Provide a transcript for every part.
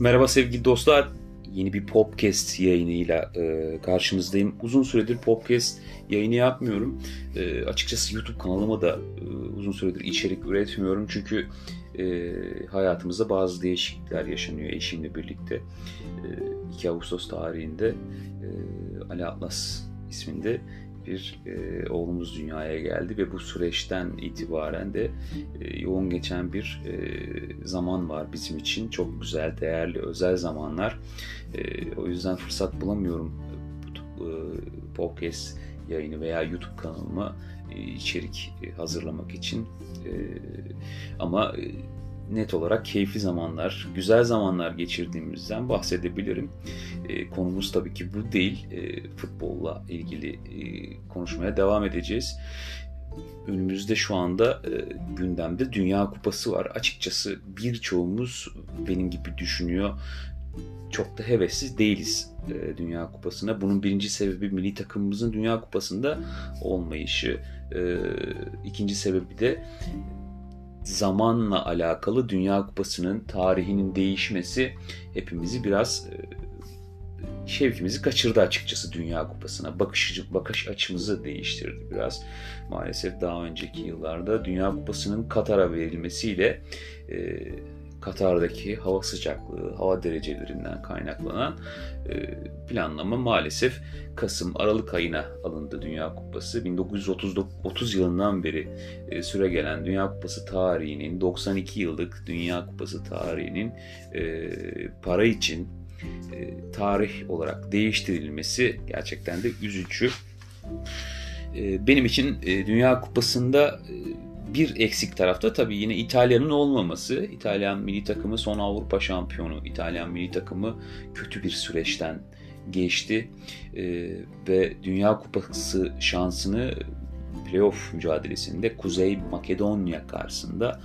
Merhaba sevgili dostlar. Yeni bir podcast yayınıyla e, karşınızdayım. Uzun süredir podcast yayını yapmıyorum. E, açıkçası YouTube kanalıma da e, uzun süredir içerik üretmiyorum. Çünkü e, hayatımızda bazı değişiklikler yaşanıyor eşimle birlikte. E, 2 Ağustos tarihinde e, Ali Atlas isminde bir e, oğlumuz dünyaya geldi ve bu süreçten itibaren de e, yoğun geçen bir e, zaman var bizim için. Çok güzel, değerli, özel zamanlar. E, o yüzden fırsat bulamıyorum bu e, podcast yayını veya YouTube kanalıma e, içerik e, hazırlamak için. E, ama net olarak keyifli zamanlar, güzel zamanlar geçirdiğimizden bahsedebilirim. E, konumuz tabii ki bu değil. E, futbolla ilgili e, konuşmaya devam edeceğiz. Önümüzde şu anda e, gündemde Dünya Kupası var. Açıkçası birçoğumuz benim gibi düşünüyor. Çok da hevesli değiliz e, Dünya Kupası'na. Bunun birinci sebebi milli takımımızın Dünya Kupası'nda olmayışı. E, ikinci sebebi de zamanla alakalı Dünya Kupası'nın tarihinin değişmesi hepimizi biraz e, şevkimizi kaçırdı açıkçası Dünya Kupası'na. Bakış, bakış açımızı değiştirdi biraz. Maalesef daha önceki yıllarda Dünya Kupası'nın Katar'a verilmesiyle e, Katar'daki hava sıcaklığı, hava derecelerinden kaynaklanan e, planlama maalesef Kasım, Aralık ayına alındı Dünya Kupası. 1930 yılından beri e, süre gelen Dünya Kupası tarihinin, 92 yıllık Dünya Kupası tarihinin e, para için tarih olarak değiştirilmesi gerçekten de üzücü. Benim için Dünya Kupası'nda bir eksik tarafta tabii yine İtalya'nın olmaması. İtalyan milli takımı son Avrupa şampiyonu. İtalyan milli takımı kötü bir süreçten geçti e, ve Dünya Kupası şansını playoff mücadelesinde Kuzey Makedonya karşısında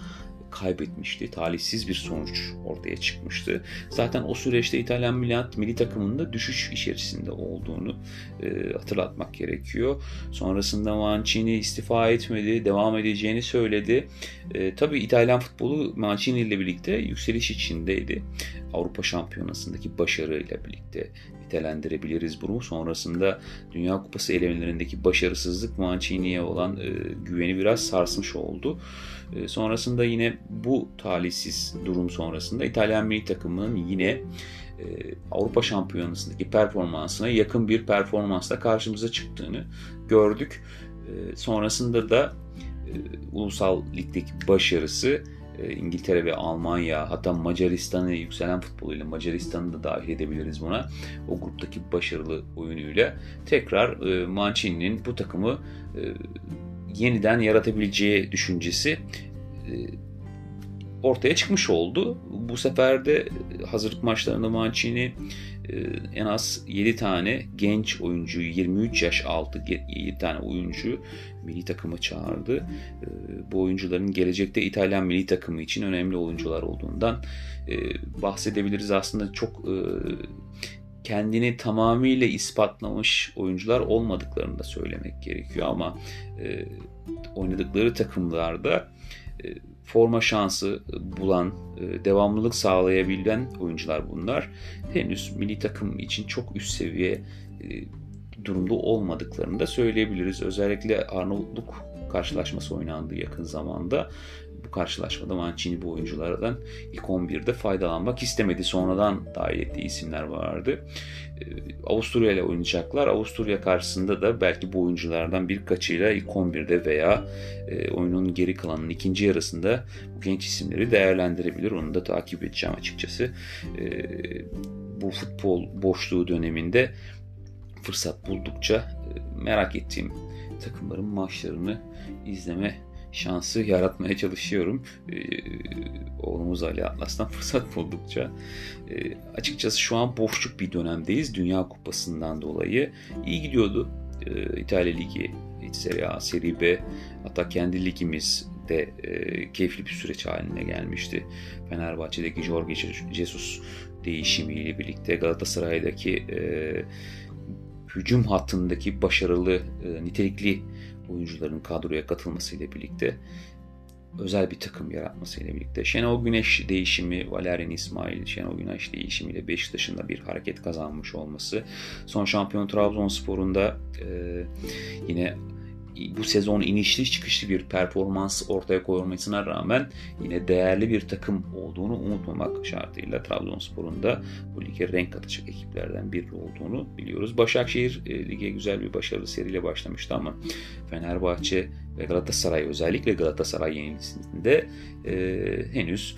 kaybetmişti. Talihsiz bir sonuç ortaya çıkmıştı. Zaten o süreçte İtalyan milli, milli takımında düşüş içerisinde olduğunu e, hatırlatmak gerekiyor. Sonrasında Mancini istifa etmedi, devam edeceğini söyledi. E, tabii İtalyan futbolu Mancini ile birlikte yükseliş içindeydi. Avrupa Şampiyonası'ndaki başarıyla birlikte nitelendirebiliriz bunu. Sonrasında Dünya Kupası elemelerindeki başarısızlık Mancini'ye olan e, güveni biraz sarsmış oldu. E, sonrasında yine bu talihsiz durum sonrasında İtalyan milli takımının yine e, Avrupa Şampiyonası'ndaki performansına yakın bir performansla karşımıza çıktığını gördük. E, sonrasında da e, ulusal ligdeki başarısı e, İngiltere ve Almanya hatta Macaristan'ı yükselen futboluyla Macaristan'ı da dahil edebiliriz buna. O gruptaki başarılı oyunuyla tekrar Mancini'nin bu takımı yeniden yaratabileceği düşüncesi ortaya çıkmış oldu. Bu sefer de hazırlık maçlarında Mancini en az 7 tane genç oyuncu, 23 yaş altı 7 tane oyuncu milli takıma çağırdı. Bu oyuncuların gelecekte İtalyan milli takımı için önemli oyuncular olduğundan e, bahsedebiliriz. Aslında çok e, kendini tamamıyla ispatlamış oyuncular olmadıklarını da söylemek gerekiyor ama e, oynadıkları takımlarda forma şansı bulan, devamlılık sağlayabilen oyuncular bunlar. Henüz milli takım için çok üst seviye durumda olmadıklarını da söyleyebiliriz. Özellikle Arnavutluk karşılaşması oynandı yakın zamanda. Karşılaşmada Mancini bu oyunculardan ilk 11'de faydalanmak istemedi. Sonradan dahil ettiği isimler vardı. Ee, Avusturya ile oynayacaklar. Avusturya karşısında da belki bu oyunculardan birkaçıyla ilk 11'de veya e, oyunun geri kalanının ikinci yarısında bu genç isimleri değerlendirebilir. Onu da takip edeceğim açıkçası. Ee, bu futbol boşluğu döneminde fırsat buldukça e, merak ettiğim takımların maçlarını izleme şansı yaratmaya çalışıyorum. Ee, oğlumuz Ali Atlas'tan fırsat buldukça. Ee, açıkçası şu an boşluk bir dönemdeyiz. Dünya Kupası'ndan dolayı. iyi gidiyordu. Ee, İtalya Ligi, Serie A, Serie B hatta kendi ligimiz de e, keyifli bir süreç haline gelmişti. Fenerbahçe'deki Jorge Jesus değişimiyle birlikte Galatasaray'daki e, hücum hattındaki başarılı, e, nitelikli oyuncuların kadroya katılmasıyla birlikte özel bir takım yaratmasıyla birlikte. Şenol Güneş değişimi, Valerian İsmail, Şenol Güneş değişimiyle Beşiktaş'ın da bir hareket kazanmış olması. Son şampiyon Trabzonspor'un da e, yine bu sezon inişli çıkışlı bir performans ortaya koymasına rağmen yine değerli bir takım olduğunu unutmamak şartıyla Trabzonspor'un da bu lige renk katacak ekiplerden biri olduğunu biliyoruz. Başakşehir e, lige güzel bir başarılı seriyle başlamıştı ama Fenerbahçe ve Galatasaray özellikle Galatasaray yenilisinde e, henüz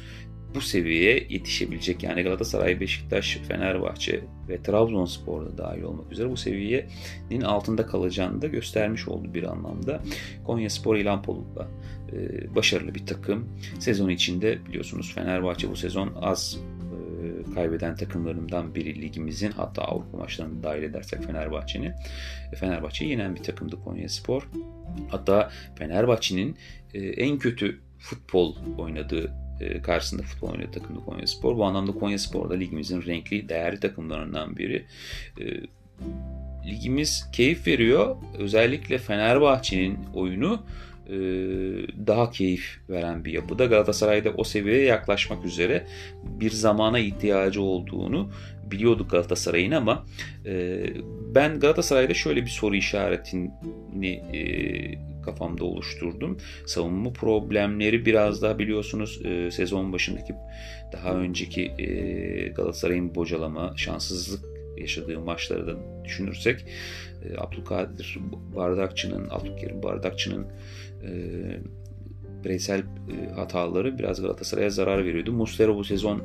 bu seviyeye yetişebilecek yani Galatasaray, Beşiktaş, Fenerbahçe ve Trabzonspor da dahil olmak üzere bu seviyenin altında kalacağını da göstermiş oldu bir anlamda. Konya Spor İlhan Poluk'la e, başarılı bir takım. Sezon içinde biliyorsunuz Fenerbahçe bu sezon az e, kaybeden takımlarından biri ligimizin hatta Avrupa maçlarını dahil edersek Fenerbahçe'nin Fenerbahçe'yi yenen bir takımdı Konya Spor. Hatta Fenerbahçe'nin e, en kötü futbol oynadığı e, karşısında futbol oynayan takımda Konya Spor. Bu anlamda Konya Spor da ligimizin renkli, değerli takımlarından biri. E, ligimiz keyif veriyor. Özellikle Fenerbahçe'nin oyunu e, daha keyif veren bir yapıda. Galatasaray'da o seviyeye yaklaşmak üzere bir zamana ihtiyacı olduğunu biliyorduk Galatasaray'ın ama ben Galatasaray'da şöyle bir soru işaretini kafamda oluşturdum. Savunma problemleri biraz daha biliyorsunuz e, sezon başındaki daha önceki e, Galatasaray'ın bocalama, şanssızlık yaşadığı maçları da düşünürsek e, Abdülkadir Bardakçı'nın, Abdülkerim Bardakçı'nın e, bireysel e, hataları biraz Galatasaray'a zarar veriyordu. Muslera bu sezon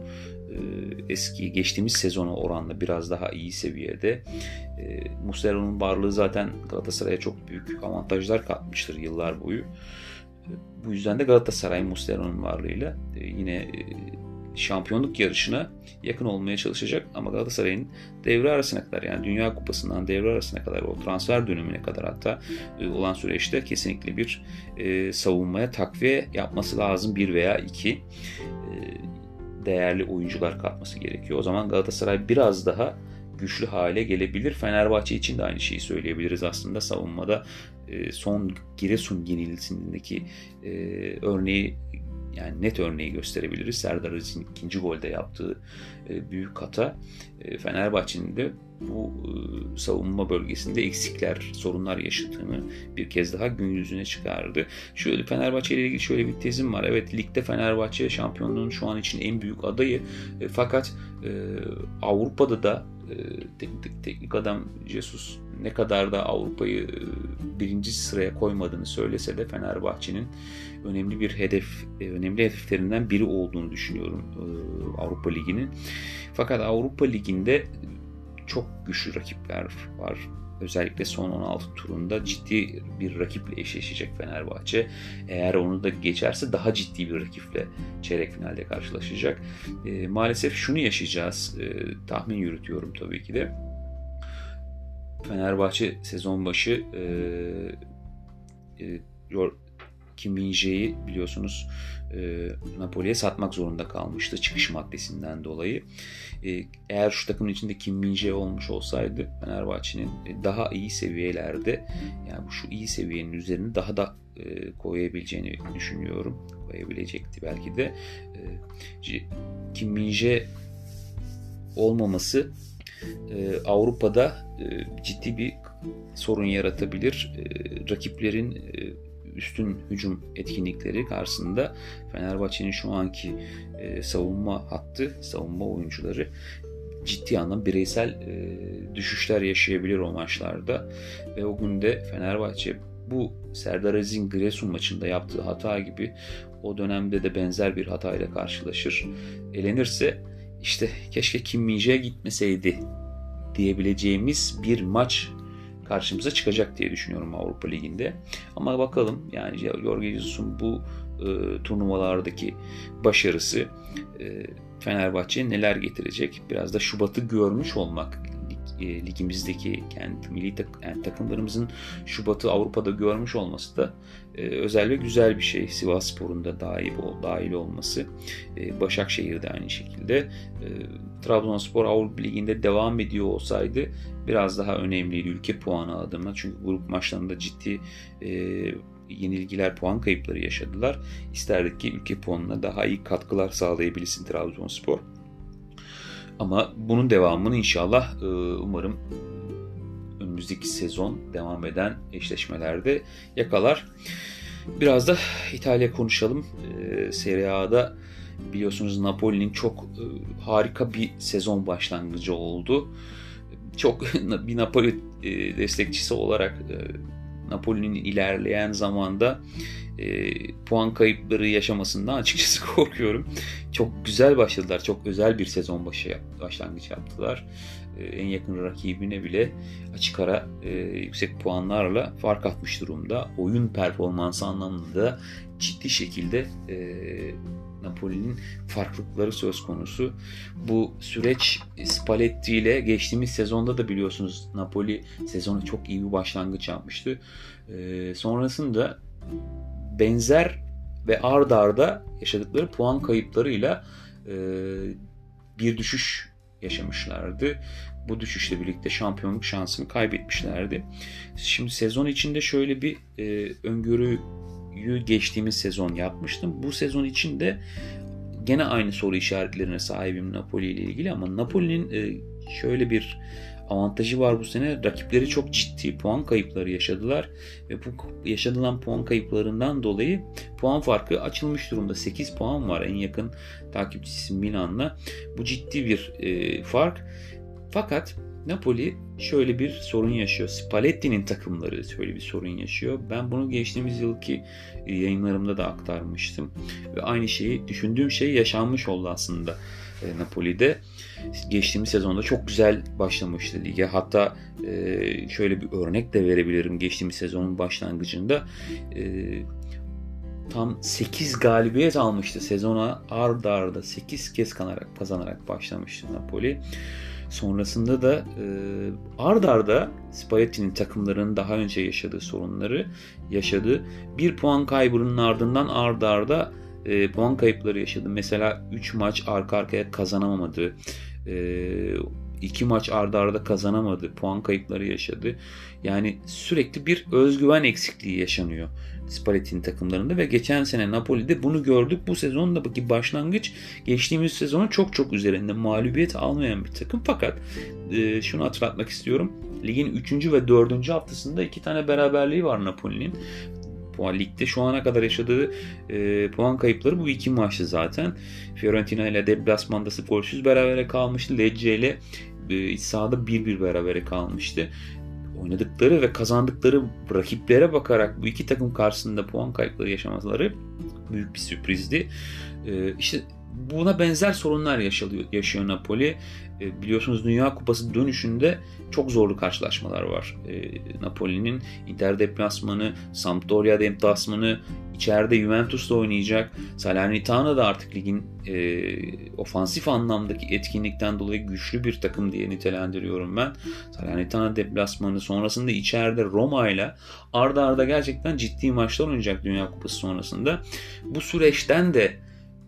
eski geçtiğimiz sezona oranla biraz daha iyi seviyede. E, Muslera'nın varlığı zaten Galatasaray'a çok büyük avantajlar katmıştır yıllar boyu. Bu yüzden de Galatasaray Muslera'nın varlığıyla yine şampiyonluk yarışına yakın olmaya çalışacak ama Galatasaray'ın devre arasına kadar yani Dünya Kupası'ndan devre arasına kadar o transfer dönemine kadar hatta e, olan süreçte kesinlikle bir e, savunmaya takviye yapması lazım bir veya iki e, değerli oyuncular katması gerekiyor. O zaman Galatasaray biraz daha güçlü hale gelebilir. Fenerbahçe için de aynı şeyi söyleyebiliriz aslında savunmada son Giresun yenilisindeki örneği yani net örneği gösterebiliriz. Serdar Aziz'in ikinci golde yaptığı e, büyük hata e, Fenerbahçe'nin de bu e, savunma bölgesinde eksikler, sorunlar yaşadığını bir kez daha gün yüzüne çıkardı. Şöyle Fenerbahçe ile ilgili şöyle bir tezim var. Evet ligde Fenerbahçe şampiyonluğun şu an için en büyük adayı. fakat Avrupa'da da teknik, teknik adam Jesus ne kadar da Avrupa'yı birinci sıraya koymadığını söylese de Fenerbahçe'nin önemli bir hedef, önemli hedeflerinden biri olduğunu düşünüyorum Avrupa Ligi'nin. Fakat Avrupa Ligi'nde çok güçlü rakipler var. Özellikle son 16 turunda ciddi bir rakiple eşleşecek Fenerbahçe. Eğer onu da geçerse daha ciddi bir rakiple çeyrek finalde karşılaşacak. E, maalesef şunu yaşayacağız. E, tahmin yürütüyorum tabii ki de. Fenerbahçe sezon başı e, e, Kim Min-jae'yi biliyorsunuz e, Napoli'ye satmak zorunda kalmıştı çıkış maddesinden dolayı. E, eğer şu takımın içinde Kim Min olmuş olsaydı Fenerbahçe'nin e, daha iyi seviyelerde yani şu iyi seviyenin üzerine daha da e, koyabileceğini düşünüyorum. Koyabilecekti belki de. E, Kim Min olmaması e, Avrupa'da e, ciddi bir sorun yaratabilir. E, rakiplerin e, üstün hücum etkinlikleri karşısında Fenerbahçe'nin şu anki e, savunma hattı, savunma oyuncuları ciddi anlamda bireysel e, düşüşler yaşayabilir o maçlarda. Ve o günde Fenerbahçe bu Serdar Aziz'in Giresun maçında yaptığı hata gibi o dönemde de benzer bir hatayla karşılaşır. Elenirse işte keşke Kim Minje'ye gitmeseydi diyebileceğimiz bir maç karşımıza çıkacak diye düşünüyorum Avrupa Ligi'nde. Ama bakalım yani Jorge Jesus'un bu e, turnuvalardaki başarısı e, Fenerbahçe'ye neler getirecek? Biraz da Şubat'ı görmüş olmak e, ligimizdeki kendi milli tak, yani takımlarımızın Şubat'ı Avrupa'da görmüş olması da e, özel ve güzel bir şey. Sivas Spor'un da dahil, dahil olması. E, Başakşehir de aynı şekilde. E, Trabzonspor Avrupa Ligi'nde devam ediyor olsaydı biraz daha önemliydi ülke puanı adına. Çünkü grup maçlarında ciddi e, yenilgiler, puan kayıpları yaşadılar. İsterdik ki ülke puanına daha iyi katkılar sağlayabilsin Trabzonspor. Ama bunun devamını inşallah e, umarım önümüzdeki sezon devam eden eşleşmelerde yakalar. Biraz da İtalya konuşalım. E, Serie A'da biliyorsunuz Napoli'nin çok e, harika bir sezon başlangıcı oldu. Çok bir Napoli destekçisi olarak Napoli'nin ilerleyen zamanda e, puan kayıpları yaşamasından açıkçası korkuyorum. Çok güzel başladılar. Çok özel bir sezon başı başlangıç yaptılar. E, en yakın rakibine bile açık ara e, yüksek puanlarla fark atmış durumda. Oyun performansı anlamında ciddi şekilde Napoli'nin farklılıkları söz konusu. Bu süreç Spalletti ile geçtiğimiz sezonda da biliyorsunuz Napoli sezonu çok iyi bir başlangıç yapmıştı. Sonrasında benzer ve ard arda yaşadıkları puan kayıplarıyla e, bir düşüş yaşamışlardı. Bu düşüşle birlikte şampiyonluk şansını kaybetmişlerdi. Şimdi sezon içinde şöyle bir e, öngörüyü geçtiğimiz sezon yapmıştım. Bu sezon içinde gene aynı soru işaretlerine sahibim Napoli ile ilgili ama Napoli'nin e, şöyle bir avantajı var bu sene. Rakipleri çok ciddi puan kayıpları yaşadılar ve bu yaşanılan puan kayıplarından dolayı puan farkı açılmış durumda. 8 puan var en yakın takipçisi Milan'la. Bu ciddi bir e, fark. Fakat Napoli şöyle bir sorun yaşıyor. Spalletti'nin takımları şöyle bir sorun yaşıyor. Ben bunu geçtiğimiz yılki yayınlarımda da aktarmıştım. Ve aynı şeyi düşündüğüm şey yaşanmış oldu aslında e, Napoli'de. Geçtiğimiz sezonda çok güzel başlamıştı lige. Hatta e, şöyle bir örnek de verebilirim geçtiğimiz sezonun başlangıcında. E, tam 8 galibiyet almıştı sezona arda arda 8 kez kanarak, kazanarak başlamıştı Napoli. Sonrasında da e, ard arda Spalletti'nin takımlarının daha önce yaşadığı sorunları yaşadı. Bir puan kaybının ardından ard arda e, puan kayıpları yaşadı. Mesela 3 maç arka arkaya kazanamadı. E, maç arda arda kazanamadı. Puan kayıpları yaşadı. Yani sürekli bir özgüven eksikliği yaşanıyor Spalletti'nin takımlarında ve geçen sene Napoli'de bunu gördük. Bu sezondaki başlangıç geçtiğimiz sezonun çok çok üzerinde mağlubiyet almayan bir takım. Fakat e, şunu hatırlatmak istiyorum. Ligin 3. ve 4. haftasında iki tane beraberliği var Napoli'nin puan. Ligde şu ana kadar yaşadığı e, puan kayıpları bu iki maçtı zaten. Fiorentina ile deplasmanda golsüz berabere kalmıştı. Lecce ile e, sahada 1-1 berabere kalmıştı. Oynadıkları ve kazandıkları rakiplere bakarak bu iki takım karşısında puan kayıpları yaşamaları büyük bir sürprizdi. E, işte buna benzer sorunlar yaşıyor, yaşıyor Napoli. E, biliyorsunuz Dünya Kupası dönüşünde çok zorlu karşılaşmalar var. E, Napoli'nin Inter deplasmanı, Sampdoria deplasmanı, içeride Juventus'la oynayacak. Salernitana da artık ligin e, ofansif anlamdaki etkinlikten dolayı güçlü bir takım diye nitelendiriyorum ben. Salernitana deplasmanı sonrasında içeride Roma ile arda arda gerçekten ciddi maçlar oynayacak Dünya Kupası sonrasında. Bu süreçten de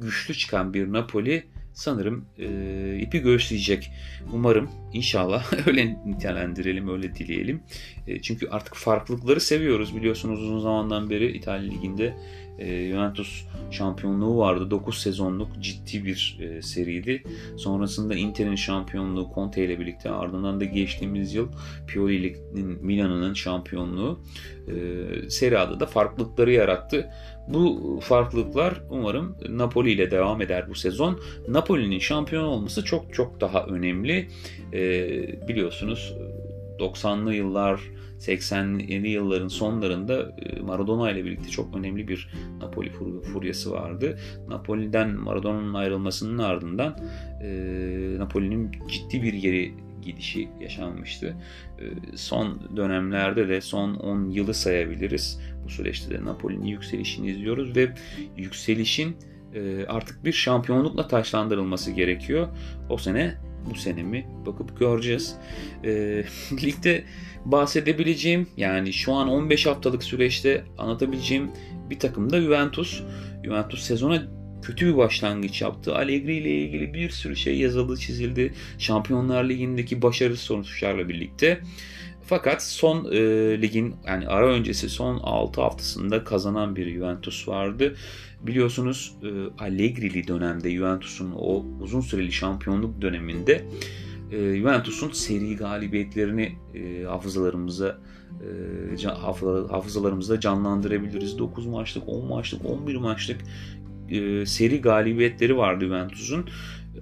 güçlü çıkan bir Napoli sanırım e, ipi göğüsleyecek. Umarım inşallah öyle nitelendirelim, öyle dileyelim. E, çünkü artık farklılıkları seviyoruz. Biliyorsunuz uzun zamandan beri İtalya Ligi'nde e, Juventus şampiyonluğu vardı. 9 sezonluk ciddi bir e, seriydi. Sonrasında Inter'in şampiyonluğu Conte ile birlikte ardından da geçtiğimiz yıl Pioli'nin Milan'ın şampiyonluğu e, Serie A'da da farklılıkları yarattı. Bu farklılıklar umarım Napoli ile devam eder bu sezon. Napoli'nin şampiyon olması çok çok daha önemli. E, biliyorsunuz 90'lı yıllar 80'li yılların sonlarında e, Maradona ile birlikte çok önemli bir Napoli furyası vardı. Napoli'den Maradona'nın ayrılmasının ardından e, Napoli'nin ciddi bir yeri gidişi yaşanmıştı. E, son dönemlerde de son 10 yılı sayabiliriz. Bu süreçte de Napoli'nin yükselişini izliyoruz ve yükselişin artık bir şampiyonlukla taşlandırılması gerekiyor. O sene bu sene mi bakıp göreceğiz. E, ligde bahsedebileceğim yani şu an 15 haftalık süreçte anlatabileceğim bir takım da Juventus. Juventus sezona kötü bir başlangıç yaptı. Allegri ile ilgili bir sürü şey yazıldı, çizildi. Şampiyonlar Ligi'ndeki başarı sonuçlarla birlikte. Fakat son e, ligin yani ara öncesi son 6 haftasında kazanan bir Juventus vardı. Biliyorsunuz e, Allegri'li dönemde Juventus'un o uzun süreli şampiyonluk döneminde e, Juventus'un seri galibiyetlerini e, hafızalarımıza e, hafızalarımızda canlandırabiliriz. 9 maçlık, 10 maçlık, 11 maçlık e, seri galibiyetleri vardı Juventus'un.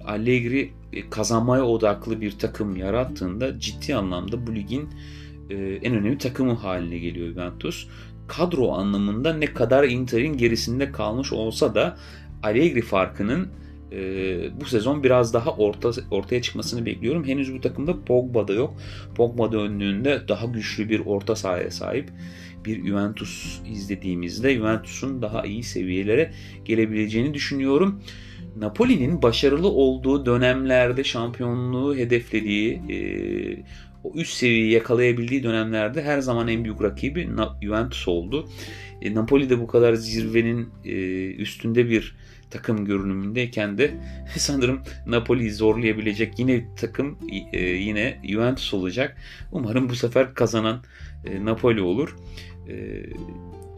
Allegri e, kazanmaya odaklı bir takım yarattığında ciddi anlamda bu ligin e, en önemli takımı haline geliyor Juventus. Kadro anlamında ne kadar Inter'in gerisinde kalmış olsa da Allegri farkının e, bu sezon biraz daha orta, ortaya çıkmasını bekliyorum. Henüz bu takımda Pogba da yok. Pogba da daha güçlü bir orta sahaya sahip bir Juventus izlediğimizde Juventus'un daha iyi seviyelere gelebileceğini düşünüyorum. Napoli'nin başarılı olduğu dönemlerde şampiyonluğu hedeflediği e, o üst seviyeyi yakalayabildiği dönemlerde her zaman en büyük rakibi Juventus oldu. E, Napoli de bu kadar zirvenin e, üstünde bir takım görünümündeyken de sanırım Napoli'yi zorlayabilecek yine takım e, yine Juventus olacak. Umarım bu sefer kazanan e, Napoli olur. E,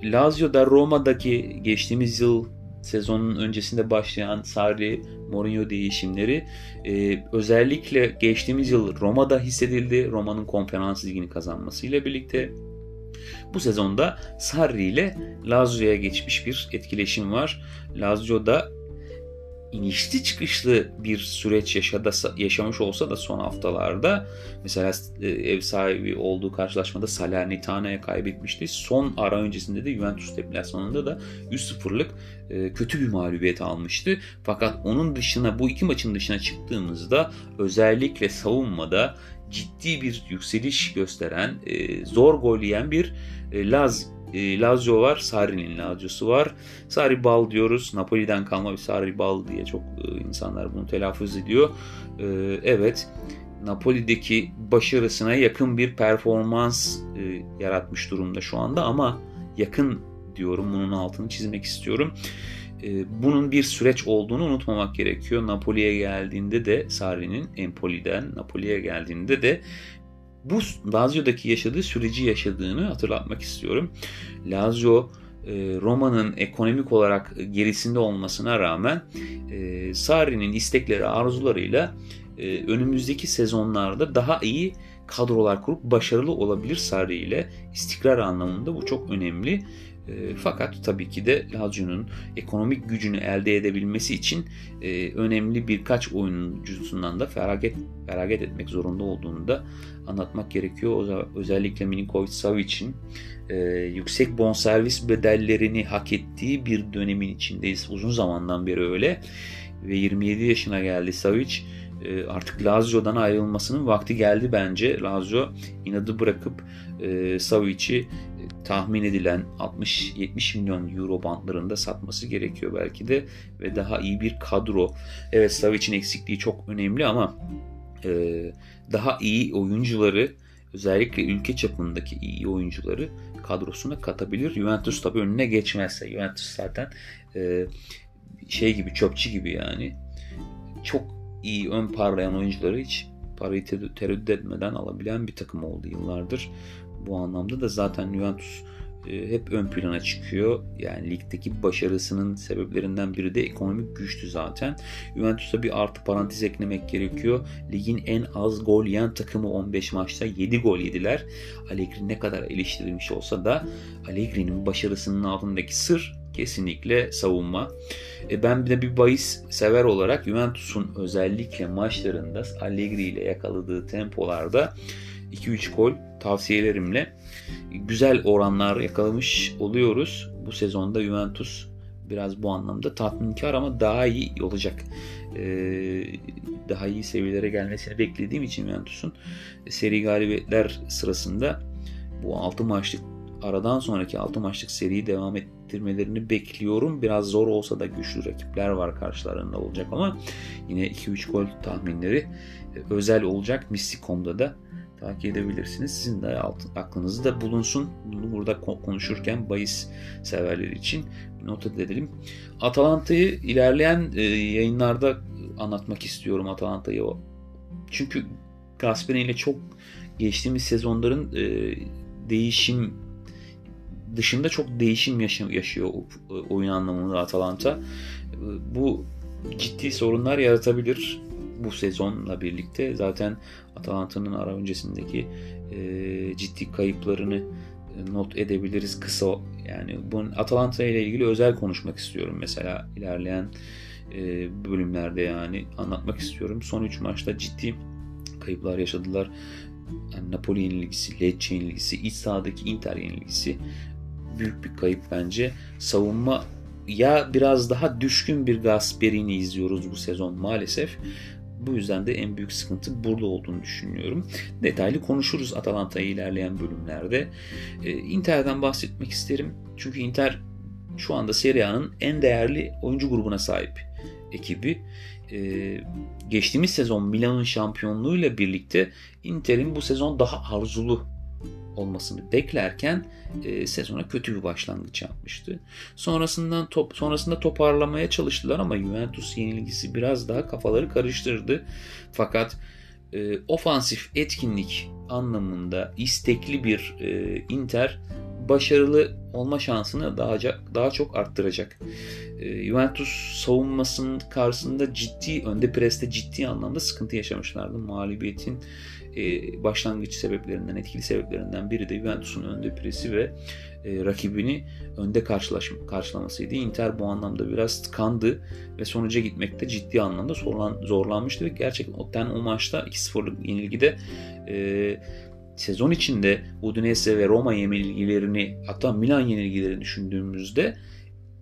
Lazio'da Roma'daki geçtiğimiz yıl sezonun öncesinde başlayan Sarri Mourinho değişimleri e, özellikle geçtiğimiz yıl Roma'da hissedildi. Roma'nın konferans ligini kazanmasıyla birlikte bu sezonda Sarri ile Lazio'ya geçmiş bir etkileşim var. Lazio'da inişli çıkışlı bir süreç yaşadı, yaşamış olsa da son haftalarda mesela e, ev sahibi olduğu karşılaşmada Salernitana'ya kaybetmişti. Son ara öncesinde de Juventus deplasmanında da 3-0'lık e, kötü bir mağlubiyet almıştı. Fakat onun dışına bu iki maçın dışına çıktığımızda özellikle savunmada ciddi bir yükseliş gösteren, e, zor gol yiyen bir Laz e, Lazio var. Sarri'nin Lazio'su var. Sarri Bal diyoruz. Napoli'den kalma bir Sarri Bal diye çok e, insanlar bunu telaffuz ediyor. E, evet. Napoli'deki başarısına yakın bir performans e, yaratmış durumda şu anda ama yakın diyorum. Bunun altını çizmek istiyorum. E, bunun bir süreç olduğunu unutmamak gerekiyor. Napoli'ye geldiğinde de Sarri'nin Empoli'den Napoli'ye geldiğinde de bu Lazio'daki yaşadığı süreci yaşadığını hatırlatmak istiyorum. Lazio e, Roma'nın ekonomik olarak gerisinde olmasına rağmen e, Sarri'nin istekleri, arzularıyla e, önümüzdeki sezonlarda daha iyi kadrolar kurup başarılı olabilir Sarri ile istikrar anlamında bu çok önemli. Fakat tabii ki de Lazio'nun ekonomik gücünü elde edebilmesi için önemli birkaç oyuncusundan da feragat, feragat etmek zorunda olduğunu da anlatmak gerekiyor. Özellikle Milinkovic Savic'in e, yüksek bonservis bedellerini hak ettiği bir dönemin içindeyiz. Uzun zamandan beri öyle. Ve 27 yaşına geldi Savic. E, artık Lazio'dan ayrılmasının vakti geldi bence. Lazio inadı bırakıp e, Savic'i tahmin edilen 60-70 milyon euro bantlarında satması gerekiyor belki de ve daha iyi bir kadro. Evet Savic'in eksikliği çok önemli ama e, daha iyi oyuncuları özellikle ülke çapındaki iyi oyuncuları kadrosuna katabilir. Juventus tabi önüne geçmezse. Juventus zaten e, şey gibi çöpçü gibi yani çok iyi ön parlayan oyuncuları hiç parayı tereddüt etmeden alabilen bir takım oldu yıllardır. Bu anlamda da zaten Juventus e, hep ön plana çıkıyor. Yani ligdeki başarısının sebeplerinden biri de ekonomik güçtü zaten. Juventus'a bir artı parantez eklemek gerekiyor. Ligin en az gol yiyen takımı 15 maçta 7 gol yediler. Allegri ne kadar eleştirilmiş olsa da Allegri'nin başarısının altındaki sır kesinlikle savunma. E ben bir de bir bahis sever olarak Juventus'un özellikle maçlarında Allegri ile yakaladığı tempolarda 2-3 gol tavsiyelerimle güzel oranlar yakalamış oluyoruz. Bu sezonda Juventus biraz bu anlamda tatminkar ama daha iyi olacak. Ee, daha iyi seviyelere gelmesini beklediğim için Juventus'un seri galibiyetler sırasında bu 6 maçlık aradan sonraki 6 maçlık seriyi devam ettirmelerini bekliyorum. Biraz zor olsa da güçlü rakipler var karşılarında olacak ama yine 2-3 gol tahminleri özel olacak. Mystic.com'da da takip edebilirsiniz. Sizin de aklınızda bulunsun. Bunu burada konuşurken bahis severleri için not edelim. Atalanta'yı ilerleyen e, yayınlarda anlatmak istiyorum Atalanta'yı. Çünkü Gasperi ile çok geçtiğimiz sezonların e, değişim dışında çok değişim yaşıyor oyun anlamında Atalanta. Bu ciddi sorunlar yaratabilir bu sezonla birlikte. Zaten Atalanta'nın ara öncesindeki e, ciddi kayıplarını not edebiliriz kısa yani bunun Atalanta ile ilgili özel konuşmak istiyorum mesela ilerleyen e, bölümlerde yani anlatmak istiyorum. Son 3 maçta ciddi kayıplar yaşadılar. Yani Napoli yenilgisi, Lecce yenilgisi, iç sahadaki Inter yenilgisi büyük bir kayıp bence. Savunma ya biraz daha düşkün bir Gasperini izliyoruz bu sezon maalesef. Bu yüzden de en büyük sıkıntı burada olduğunu düşünüyorum. Detaylı konuşuruz Atalanta'yı ilerleyen bölümlerde. Ee, Inter'den bahsetmek isterim. Çünkü Inter şu anda Serie A'nın en değerli oyuncu grubuna sahip ekibi. Ee, geçtiğimiz sezon Milan'ın şampiyonluğuyla birlikte Inter'in bu sezon daha arzulu olmasını beklerken e, sezona kötü bir başlangıç yapmıştı. Sonrasından top sonrasında toparlamaya çalıştılar ama Juventus yenilgisi biraz daha kafaları karıştırdı. Fakat e, ofansif etkinlik anlamında istekli bir e, Inter başarılı olma şansını daha, daha çok arttıracak. E, Juventus savunmasının karşısında ciddi, önde preste ciddi anlamda sıkıntı yaşamışlardı. Mağlubiyetin e, başlangıç sebeplerinden, etkili sebeplerinden biri de Juventus'un önde presi ve e, rakibini önde karşılamasıydı. Inter bu anlamda biraz tıkandı ve sonuca gitmekte ciddi anlamda zorlan, zorlanmıştı gerçekten o maçta 2-0'lık yenilgide e, sezon içinde Udinese ve Roma yenilgilerini hatta Milan yenilgilerini düşündüğümüzde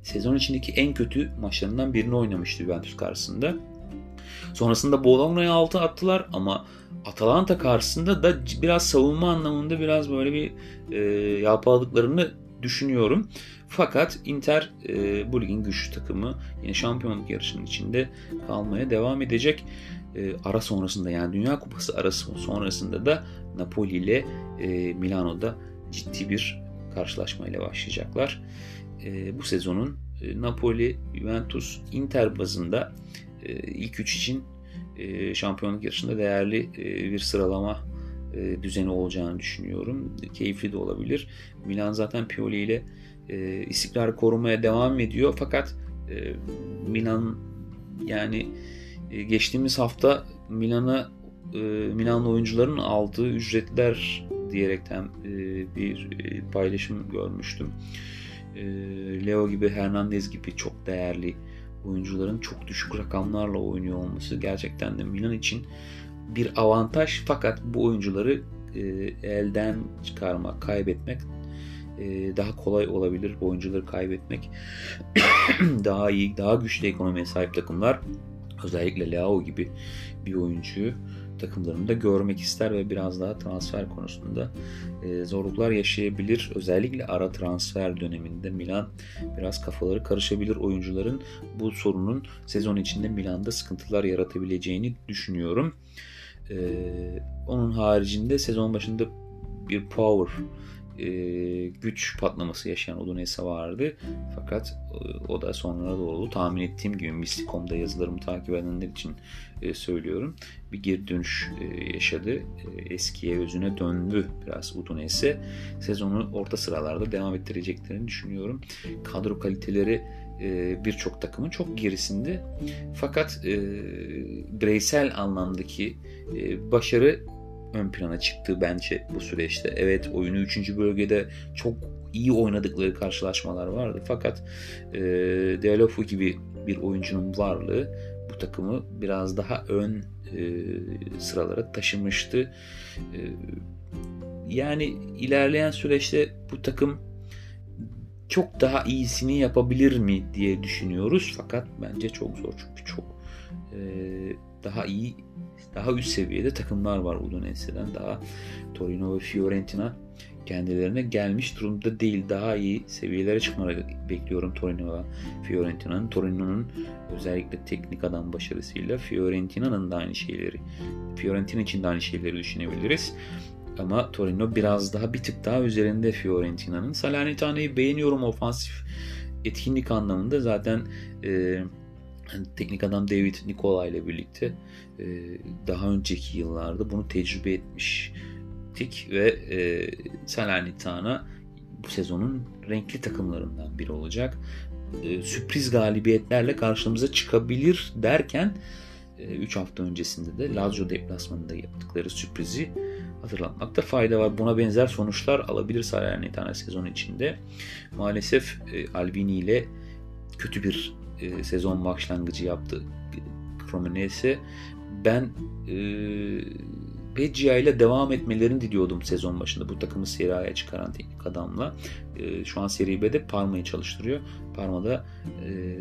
sezon içindeki en kötü maçlarından birini oynamıştı Juventus karşısında. Sonrasında Bologna'ya altı attılar ama Atalanta karşısında da biraz savunma anlamında biraz böyle bir e, yalpaladıklarını düşünüyorum. Fakat Inter e, bu ligin güçlü takımı yine şampiyonluk yarışının içinde kalmaya devam edecek. E, ara sonrasında yani Dünya Kupası arası sonrasında da Napoli ile e, Milano'da ciddi bir karşılaşmayla başlayacaklar. E, bu sezonun e, Napoli, Juventus, Inter bazında e, ilk üç için e, şampiyonluk yarışında değerli e, bir sıralama e, düzeni olacağını düşünüyorum. Keyifli de olabilir. Milan zaten Pioli ile e, istikrar korumaya devam ediyor. Fakat e, Milan yani e, geçtiğimiz hafta Milan'a e, Milanlı oyuncuların aldığı ücretler diyerekten e, bir e, paylaşım görmüştüm. E, Leo gibi, Hernandez gibi çok değerli oyuncuların çok düşük rakamlarla oynuyor olması gerçekten de Milan için bir avantaj fakat bu oyuncuları e, elden çıkarmak, kaybetmek e, daha kolay olabilir. Oyuncuları kaybetmek daha iyi, daha güçlü ekonomiye sahip takımlar özellikle Leao gibi bir oyuncuyu takımlarında görmek ister ve biraz daha transfer konusunda e, zorluklar yaşayabilir. Özellikle ara transfer döneminde Milan biraz kafaları karışabilir. Oyuncuların bu sorunun sezon içinde Milan'da sıkıntılar yaratabileceğini düşünüyorum. E, onun haricinde sezon başında bir power e, güç patlaması yaşayan Udinese vardı. Fakat e, o da sonlara doğru tahmin ettiğim gibi Misticom'da yazılarımı takip edenler için e, söylüyorum. Bir geri dönüş e, yaşadı. E, eskiye özüne döndü biraz Udinese. Sezonu orta sıralarda devam ettireceklerini düşünüyorum. Kadro kaliteleri e, birçok takımın çok gerisinde. Fakat e, bireysel anlamdaki e, başarı ön plana çıktı bence bu süreçte. Evet oyunu 3. bölgede çok iyi oynadıkları karşılaşmalar vardı. Fakat e, Dealofu gibi bir oyuncunun varlığı bu takımı biraz daha ön e, sıralara taşımıştı. E, yani ilerleyen süreçte bu takım çok daha iyisini yapabilir mi diye düşünüyoruz. Fakat bence çok zor çünkü çok e, daha iyi daha üst seviyede takımlar var Udinese'den. Daha Torino ve Fiorentina kendilerine gelmiş durumda değil. Daha iyi seviyelere çıkmaları bekliyorum Torino ve Fiorentina'nın. Torino'nun özellikle teknik adam başarısıyla Fiorentina'nın da aynı şeyleri Fiorentina için de aynı şeyleri düşünebiliriz. Ama Torino biraz daha bir tık daha üzerinde Fiorentina'nın. Salernitane'yi beğeniyorum ofansif etkinlik anlamında. Zaten e, Hani teknik adam David Nikola ile birlikte e, daha önceki yıllarda bunu tecrübe etmiş ettik ve e, Salernitana bu sezonun renkli takımlarından biri olacak. E, sürpriz galibiyetlerle karşımıza çıkabilir derken 3 e, hafta öncesinde de Lazio deplasmanında yaptıkları sürprizi hatırlatmakta fayda var. Buna benzer sonuçlar alabilir Salernitana sezon içinde. Maalesef e, Albini ile kötü bir e, sezon başlangıcı yaptı Cremonese. Ben e, Peggia ile devam etmelerini diliyordum sezon başında. Bu takımı Serie A'ya çıkaran teknik adamla. E, şu an Serie B'de Parma'yı çalıştırıyor. Parma'da e,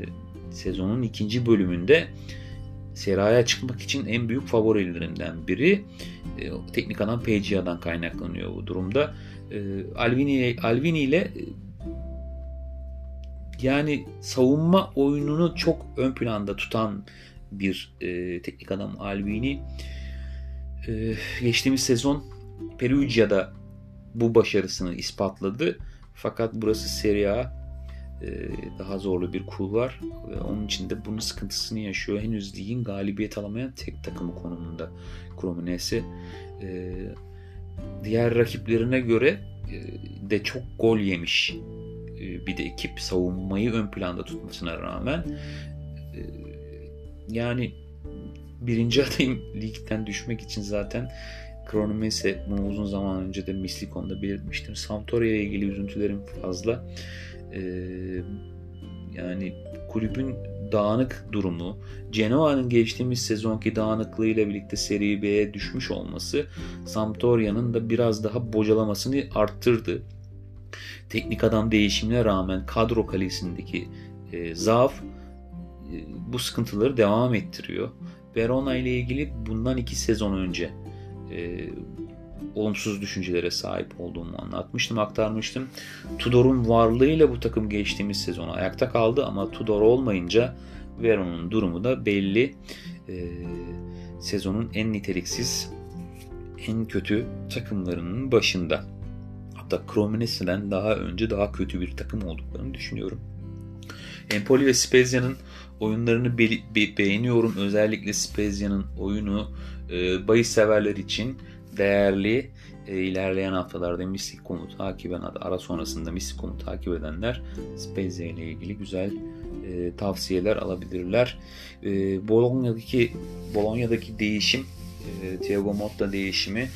sezonun ikinci bölümünde Serie A'ya çıkmak için en büyük favorilerinden biri. E, teknik adam Peggia'dan kaynaklanıyor bu durumda. E, Alvini, Alvini ile yani savunma oyununu çok ön planda tutan bir e, teknik adam Alvini. E, geçtiğimiz sezon Perugia'da bu başarısını ispatladı. Fakat burası Serie A e, daha zorlu bir kulvar ve onun için de bunun sıkıntısını yaşıyor. Henüz ligin galibiyet alamayan tek takımı konumunda Cremonese. E, diğer rakiplerine göre e, de çok gol yemiş bir de ekip savunmayı ön planda tutmasına rağmen yani birinci adayım ligden düşmek için zaten Kronomese bunu uzun zaman önce de Mislikon'da belirtmiştim. Sampdoria ile ilgili üzüntülerim fazla. Ee, yani kulübün dağınık durumu, Genoa'nın geçtiğimiz sezonki dağınıklığıyla birlikte Serie B'ye düşmüş olması Sampdoria'nın da biraz daha bocalamasını arttırdı. Teknik adam değişimine rağmen kadro kalesindeki e, zaaf e, bu sıkıntıları devam ettiriyor. Verona ile ilgili bundan iki sezon önce e, olumsuz düşüncelere sahip olduğumu anlatmıştım, aktarmıştım. Tudor'un varlığıyla bu takım geçtiğimiz sezonu ayakta kaldı ama Tudor olmayınca Verona'nın durumu da belli. E, sezonun en niteliksiz, en kötü takımlarının başında. Hatta Cremonese'den daha önce daha kötü bir takım olduklarını düşünüyorum. Empoli ve Spezia'nın oyunlarını be- be- beğeniyorum. Özellikle Spezia'nın oyunu e, bahis severler için değerli. E, ilerleyen haftalarda Mystico'mu takip eden, ara sonrasında Mystico'mu takip edenler Spezia ile ilgili güzel e, tavsiyeler alabilirler. E, Bologna'daki Bologna'daki değişim, e, Thiago Motta değişimi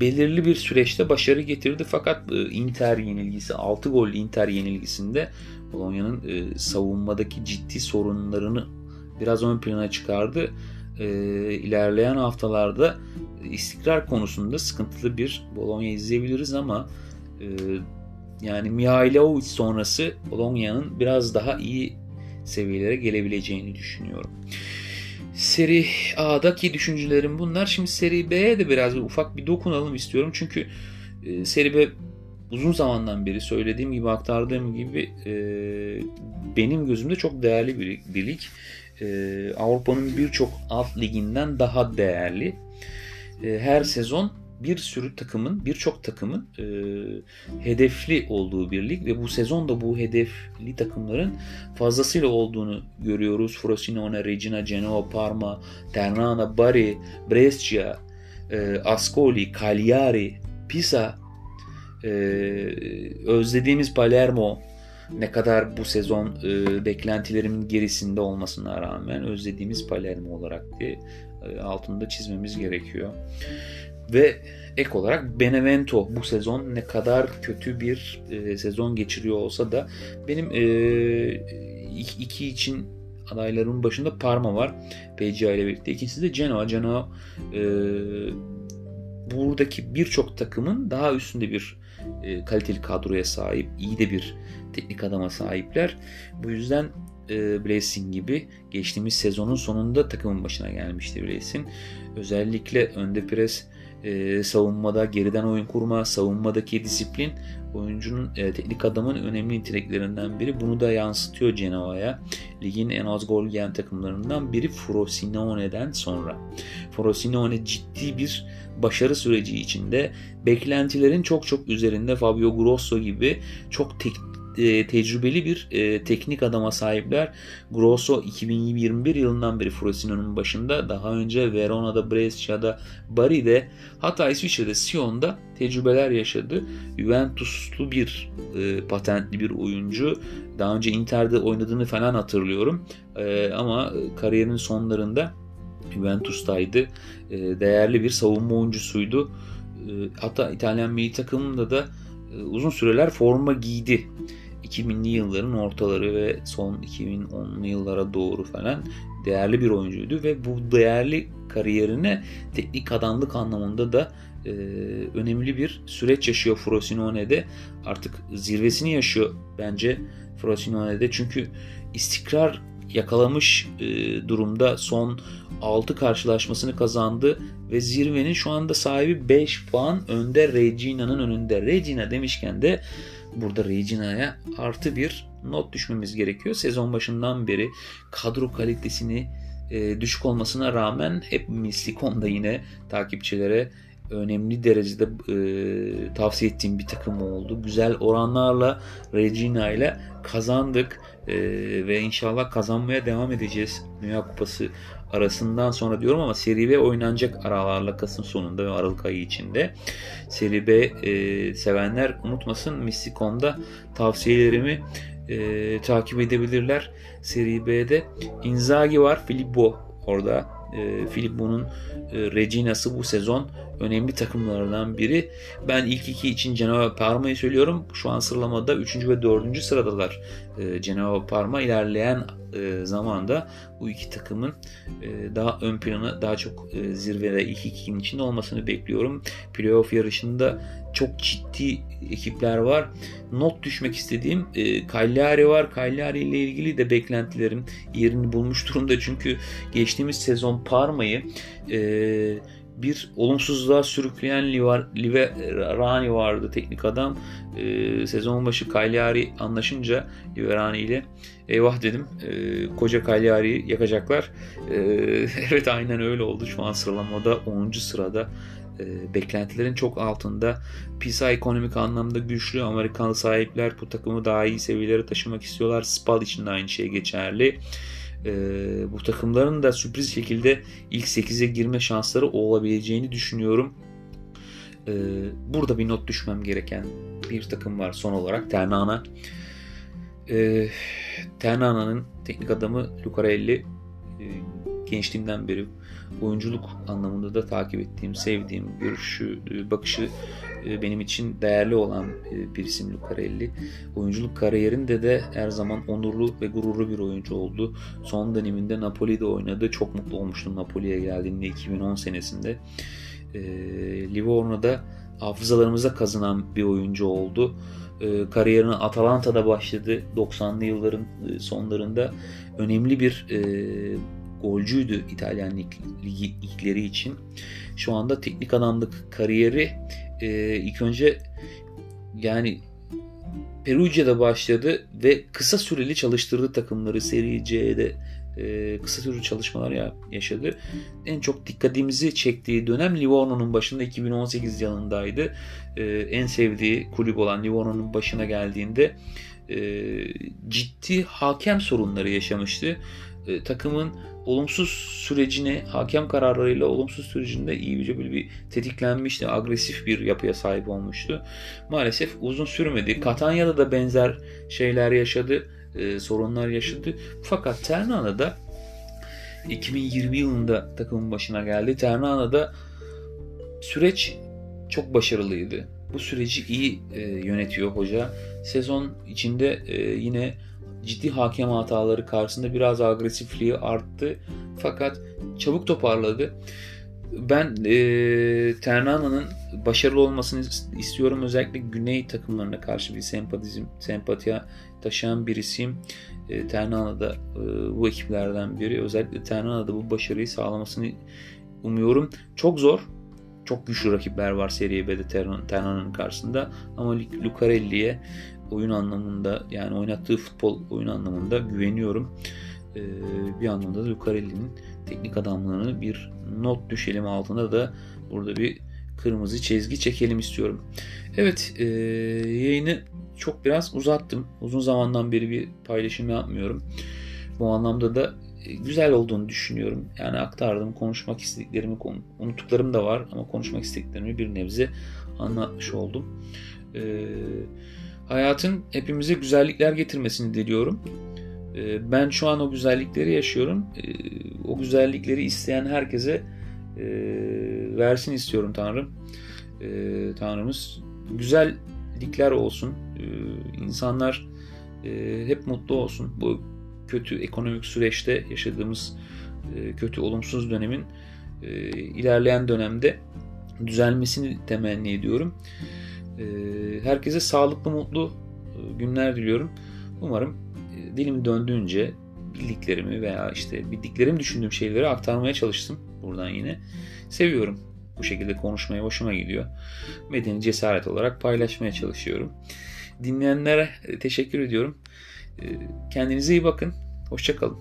belirli bir süreçte başarı getirdi fakat e, Inter yenilgisi 6 gol Inter yenilgisinde Bologna'nın e, savunmadaki ciddi sorunlarını biraz ön plana çıkardı. E, ilerleyen haftalarda istikrar konusunda sıkıntılı bir Bologna izleyebiliriz ama yani Mihailovic sonrası Bologna'nın biraz daha iyi seviyelere gelebileceğini düşünüyorum. Seri A'daki düşüncelerim bunlar. Şimdi Seri B'ye de biraz bir ufak bir dokunalım istiyorum. Çünkü e, Seri B uzun zamandan beri söylediğim gibi aktardığım gibi e, benim gözümde çok değerli bir, bir lig. E, Avrupa'nın birçok alt liginden daha değerli. E, her sezon bir sürü takımın, birçok takımın e, hedefli olduğu bir lig ve bu sezon da bu hedefli takımların fazlasıyla olduğunu görüyoruz. Frosinone, Regina, Genoa, Parma, Ternana, Bari, Brescia, e, Ascoli, Cagliari, Pisa, e, özlediğimiz Palermo, ne kadar bu sezon e, beklentilerimin gerisinde olmasına rağmen özlediğimiz Palermo olarak diye e, altında çizmemiz gerekiyor. Ve ek olarak Benevento bu sezon ne kadar kötü bir e, sezon geçiriyor olsa da benim e, iki için adaylarımın başında Parma var. PCA ile birlikte. İkincisi de Genoa. Genoa e, buradaki birçok takımın daha üstünde bir e, kaliteli kadroya sahip, iyi de bir teknik adama sahipler. Bu yüzden e, Blessing gibi geçtiğimiz sezonun sonunda takımın başına gelmişti Blessing. Özellikle önde pres e, savunmada geriden oyun kurma, savunmadaki disiplin oyuncunun e, teknik adamın önemli niteliklerinden biri. Bunu da yansıtıyor Genoa'ya. Ligin en az gol yiyen takımlarından biri Frosinone'den sonra. Frosinone ciddi bir başarı süreci içinde beklentilerin çok çok üzerinde Fabio Grosso gibi çok tek, e, tecrübeli bir e, teknik adama sahipler. Grosso 2021 yılından beri Frosino'nun başında. Daha önce Verona'da, Brescia'da, Bari'de hatta İsviçre'de Sion'da tecrübeler yaşadı. Juventuslu bir e, patentli bir oyuncu. Daha önce Inter'de oynadığını falan hatırlıyorum. E, ama kariyerin sonlarında Juventus'taydı. E, değerli bir savunma oyuncusuydu. E, hatta İtalyan milli takımında da e, uzun süreler forma giydi. 2000'li yılların ortaları ve son 2010'lu yıllara doğru falan değerli bir oyuncuydu ve bu değerli kariyerine teknik adamlık anlamında da e, önemli bir süreç yaşıyor Frosinone'de. Artık zirvesini yaşıyor bence Frosinone'de çünkü istikrar yakalamış e, durumda son 6 karşılaşmasını kazandı ve zirvenin şu anda sahibi 5 puan önde Regina'nın önünde. Regina demişken de burada Regina'ya artı bir not düşmemiz gerekiyor. Sezon başından beri kadro kalitesini e, düşük olmasına rağmen hep Mislikon'da yine takipçilere önemli derecede e, tavsiye ettiğim bir takım oldu. Güzel oranlarla Regina ile kazandık e, ve inşallah kazanmaya devam edeceğiz Dünya Kupası arasından sonra diyorum ama Seri B oynanacak aralarla Kasım sonunda ve Aralık ayı içinde. Seri B e, sevenler unutmasın Mistikom'da tavsiyelerimi e, takip edebilirler. Seri B'de Inzaghi var, Filippo orada. E, Filippo'nun e, Regina'sı bu sezon önemli takımlardan biri. Ben ilk iki için Genoa Parma'yı söylüyorum. Şu an sıralamada 3. ve 4. sıradalar. E, Parma ilerleyen e, zamanda bu iki takımın e, daha ön plana daha çok zirvede ilk ikinin içinde olmasını bekliyorum. Playoff yarışında çok ciddi ekipler var. Not düşmek istediğim e, Cagliari var. Cagliari ile ilgili de beklentilerim yerini bulmuş durumda. Çünkü geçtiğimiz sezon Parma'yı e, bir olumsuzluğa sürükleyen Liverani vardı teknik adam. E, sezon başı Cagliari anlaşınca Liverani ile eyvah dedim. E, koca Cagliari'yi yakacaklar. E, evet aynen öyle oldu. Şu an sıralamada 10. sırada e, beklentilerin çok altında. PISA ekonomik anlamda güçlü. Amerikalı sahipler bu takımı daha iyi seviyelere taşımak istiyorlar. Spal için de aynı şey geçerli. E, bu takımların da sürpriz şekilde ilk 8'e girme şansları olabileceğini düşünüyorum. E, burada bir not düşmem gereken bir takım var son olarak. Ternana. E, Ternana'nın teknik adamı Lucarelli e, gençliğimden beri oyunculuk anlamında da takip ettiğim, sevdiğim, görüşü, e, bakışı e, benim için değerli olan e, bir isim Lucarelli. Oyunculuk kariyerinde de her zaman onurlu ve gururlu bir oyuncu oldu. Son döneminde Napoli'de oynadı. Çok mutlu olmuştum Napoli'ye geldiğinde 2010 senesinde. Livorno'da hafızalarımıza kazanan bir oyuncu oldu. Kariyerine Atalanta'da başladı 90'lı yılların sonlarında. Önemli bir golcüydü İtalyan ligi ligleri için. Şu anda teknik adamlık kariyeri e, ilk önce yani Perugia'da başladı ve kısa süreli çalıştırdığı takımları Serie C'de e, kısa süreli çalışmalar ya, yaşadı. En çok dikkatimizi çektiği dönem Livorno'nun başında 2018 yılındaydı. E, en sevdiği kulüp olan Livorno'nun başına geldiğinde e, ciddi hakem sorunları yaşamıştı. E, takımın olumsuz sürecini hakem kararlarıyla olumsuz sürecinde iyice böyle bir tetiklenmişti. Agresif bir yapıya sahip olmuştu. Maalesef uzun sürmedi. Katanya'da da benzer şeyler yaşadı. E, sorunlar yaşadı. Fakat Ternana'da 2020 yılında takımın başına geldi. Ternana'da süreç çok başarılıydı. Bu süreci iyi e, yönetiyor hoca. Sezon içinde e, yine ciddi hakem hataları karşısında biraz agresifliği arttı. Fakat çabuk toparladı. Ben e, Ternana'nın başarılı olmasını istiyorum. Özellikle Güney takımlarına karşı bir sempatizm, sempatiye taşıyan bir isim. E, Ternana da e, bu ekiplerden biri. Özellikle Ternana'da bu başarıyı sağlamasını umuyorum. Çok zor. Çok güçlü rakipler var Serie B'de Ternana'nın karşısında. Ama Lucarelli'ye oyun anlamında yani oynattığı futbol oyun anlamında güveniyorum. Ee, bir anlamda da Lucarelli'nin teknik adamlığını bir not düşelim altında da burada bir kırmızı çizgi çekelim istiyorum. Evet e, yayını çok biraz uzattım. Uzun zamandan beri bir paylaşım yapmıyorum. Bu anlamda da e, güzel olduğunu düşünüyorum. Yani aktardım, konuşmak istediklerimi, unuttuklarım da var ama konuşmak istediklerimi bir nebze anlatmış oldum. Ee, hayatın hepimize güzellikler getirmesini diliyorum. Ee, ben şu an o güzellikleri yaşıyorum. Ee, o güzellikleri isteyen herkese e, versin istiyorum Tanrım. Ee, Tanrımız güzellikler olsun. İnsanlar e, hep mutlu olsun. Bu kötü ekonomik süreçte yaşadığımız e, kötü olumsuz dönemin ilerleyen dönemde düzelmesini temenni ediyorum. E, herkese sağlıklı, mutlu e, günler diliyorum. Umarım e, dilim döndüğünce bildiklerimi veya işte bildiklerimi düşündüğüm şeyleri aktarmaya çalıştım buradan yine. Seviyorum. Bu şekilde konuşmaya hoşuma gidiyor. Medeni cesaret olarak paylaşmaya çalışıyorum. Dinleyenlere teşekkür ediyorum. Kendinize iyi bakın. Hoşçakalın.